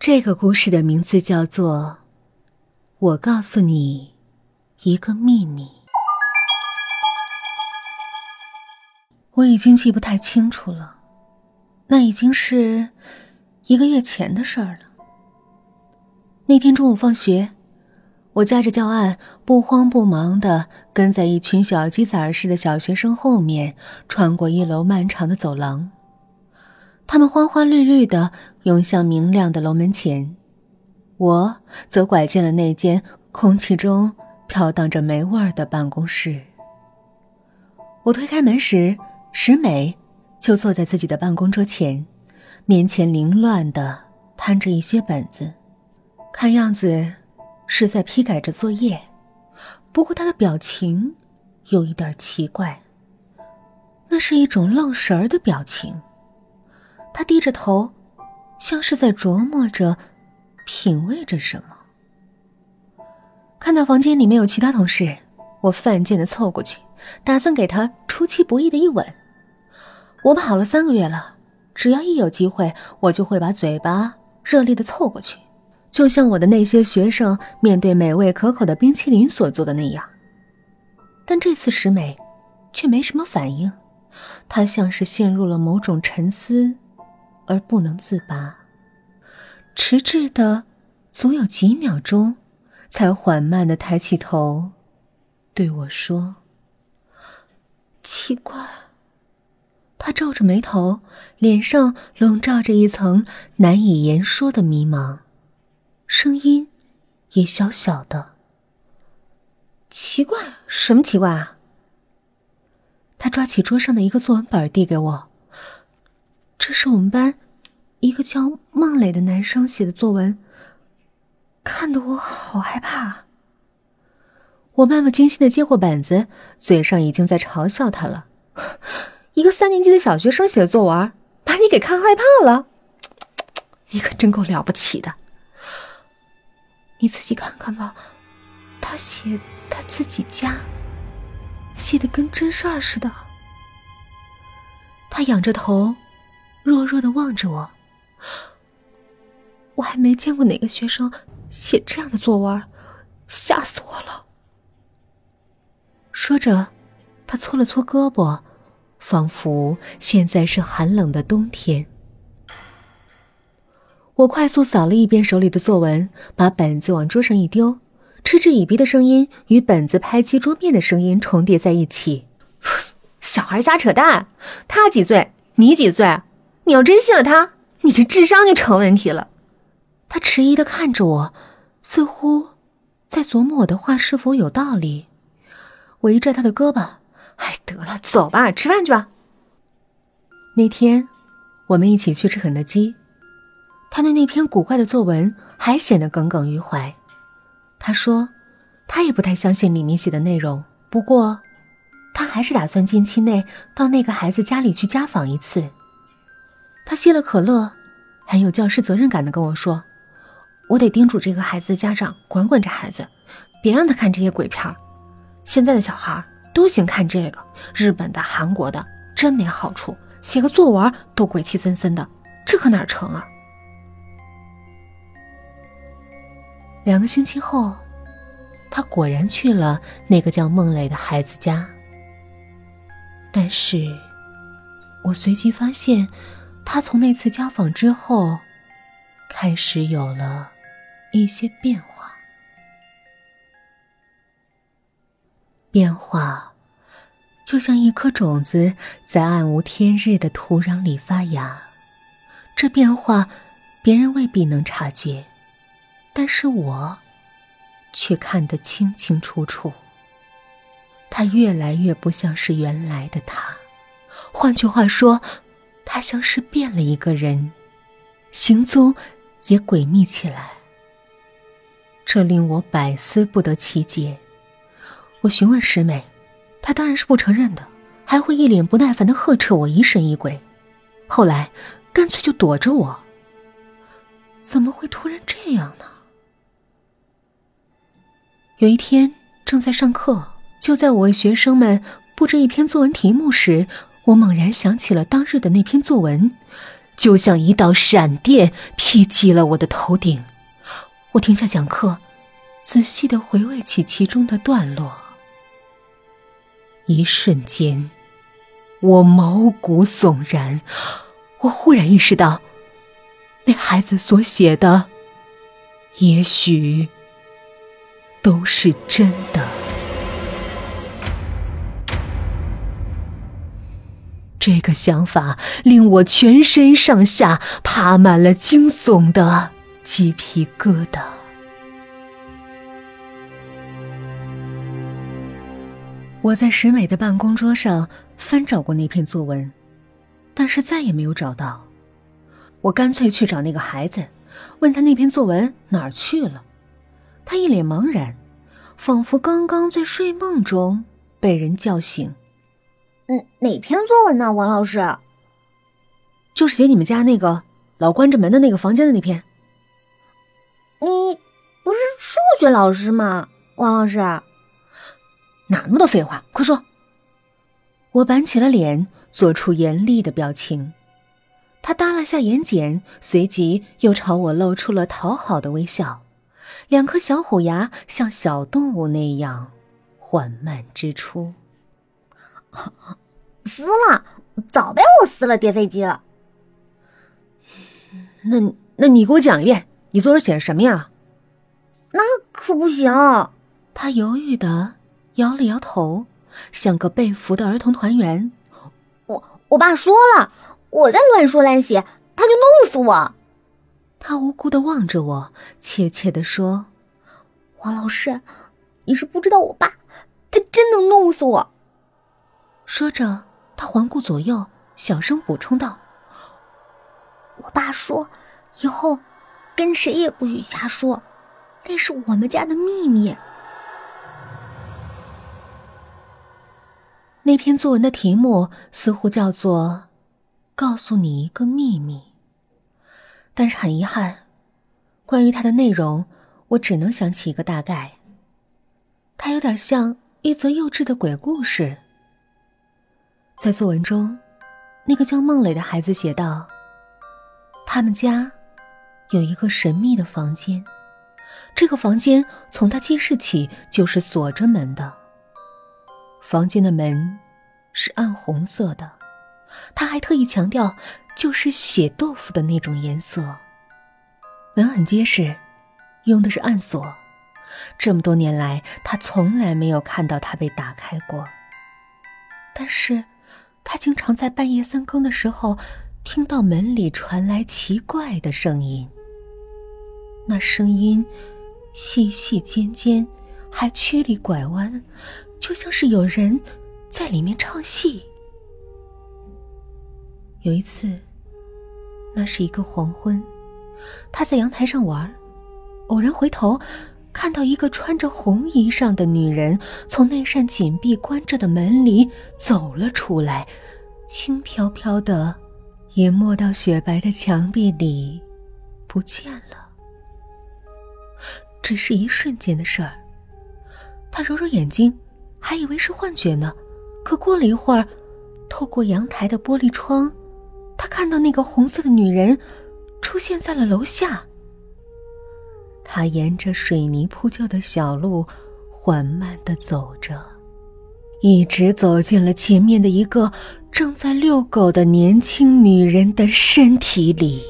这个故事的名字叫做《我告诉你一个秘密》。我已经记不太清楚了，那已经是一个月前的事儿了。那天中午放学，我驾着教案，不慌不忙的跟在一群小鸡崽儿似的小学生后面，穿过一楼漫长的走廊。他们花花绿绿的涌向明亮的楼门前，我则拐进了那间空气中飘荡着霉味儿的办公室。我推开门时，石美就坐在自己的办公桌前，面前凌乱的摊着一些本子，看样子是在批改着作业。不过她的表情有一点奇怪，那是一种愣神儿的表情。他低着头，像是在琢磨着、品味着什么。看到房间里面有其他同事，我犯贱的凑过去，打算给他出其不意的一吻。我跑了三个月了，只要一有机会，我就会把嘴巴热烈的凑过去，就像我的那些学生面对美味可口的冰淇淋所做的那样。但这次石美却没什么反应，她像是陷入了某种沉思。而不能自拔，迟滞的足有几秒钟，才缓慢的抬起头，对我说：“奇怪。”他皱着眉头，脸上笼罩着一层难以言说的迷茫，声音也小小的。奇怪？什么奇怪啊？他抓起桌上的一个作文本递给我。这是我们班一个叫孟磊的男生写的作文，看得我好害怕。我漫不经心的接过本子，嘴上已经在嘲笑他了。一个三年级的小学生写的作文，把你给看害怕了，你可真够了不起的。你自己看看吧，他写他自己家，写的跟真事儿似的。他仰着头。弱弱的望着我，我还没见过哪个学生写这样的作文，吓死我了。说着，他搓了搓胳膊，仿佛现在是寒冷的冬天。我快速扫了一遍手里的作文，把本子往桌上一丢，嗤之以鼻的声音与本子拍击桌面的声音重叠在一起。小孩瞎扯淡，他几岁？你几岁？你要真信了他，你这智商就成问题了。他迟疑的看着我，似乎在琢磨我的话是否有道理。我一拽他的胳膊，哎，得了，走吧，吃饭去吧。那天，我们一起去吃肯德基，他对那篇古怪的作文还显得耿耿于怀。他说，他也不太相信里面写的内容，不过，他还是打算近期内到那个孩子家里去家访一次。他吸了可乐，很有教师责任感的跟我说：“我得叮嘱这个孩子的家长管管这孩子，别让他看这些鬼片现在的小孩都行看这个，日本的、韩国的，真没好处。写个作文都鬼气森森的，这可哪成啊？”两个星期后，他果然去了那个叫孟磊的孩子家，但是我随即发现。他从那次家访之后，开始有了一些变化。变化，就像一颗种子在暗无天日的土壤里发芽。这变化，别人未必能察觉，但是我却看得清清楚楚。他越来越不像是原来的他。换句话说。他像是变了一个人，行踪也诡秘起来。这令我百思不得其解。我询问师妹，她当然是不承认的，还会一脸不耐烦的呵斥我疑神疑鬼。后来，干脆就躲着我。怎么会突然这样呢？有一天正在上课，就在我为学生们布置一篇作文题目时。我猛然想起了当日的那篇作文，就像一道闪电劈击了我的头顶。我停下讲课，仔细的回味起其中的段落。一瞬间，我毛骨悚然。我忽然意识到，那孩子所写的，也许都是真的。这个想法令我全身上下爬满了惊悚的鸡皮疙瘩。我在石美的办公桌上翻找过那篇作文，但是再也没有找到。我干脆去找那个孩子，问他那篇作文哪儿去了。他一脸茫然，仿佛刚刚在睡梦中被人叫醒。嗯，哪篇作文呢，王老师？就是写你们家那个老关着门的那个房间的那篇。你不是数学老师吗，王老师？哪那么多废话，快说！我板起了脸，做出严厉的表情。他耷拉下眼睑，随即又朝我露出了讨好的微笑，两颗小虎牙像小动物那样缓慢支出。撕了，早被我撕了，叠飞机了。那那你给我讲一遍，你作文写的什么呀？那可不行。他犹豫的摇了摇头，像个被俘的儿童团员。我我爸说了，我再乱说乱写，他就弄死我。他无辜的望着我，怯怯的说：“王老师，你是不知道我爸，他真能弄死我。”说着。他环顾左右，小声补充道：“我爸说，以后跟谁也不许瞎说，那是我们家的秘密。”那篇作文的题目似乎叫做“告诉你一个秘密”，但是很遗憾，关于它的内容，我只能想起一个大概。它有点像一则幼稚的鬼故事。在作文中，那个叫孟磊的孩子写道：“他们家有一个神秘的房间，这个房间从他记事起就是锁着门的。房间的门是暗红色的，他还特意强调，就是血豆腐的那种颜色。门很结实，用的是暗锁。这么多年来，他从来没有看到它被打开过。但是。”他经常在半夜三更的时候，听到门里传来奇怪的声音。那声音细细尖尖，还曲里拐弯，就像是有人在里面唱戏。有一次，那是一个黄昏，他在阳台上玩，偶然回头。看到一个穿着红衣裳的女人从那扇紧闭关着的门里走了出来，轻飘飘的，淹没到雪白的墙壁里，不见了。只是一瞬间的事儿。他揉揉眼睛，还以为是幻觉呢。可过了一会儿，透过阳台的玻璃窗，他看到那个红色的女人出现在了楼下。他沿着水泥铺就的小路缓慢的走着，一直走进了前面的一个正在遛狗的年轻女人的身体里。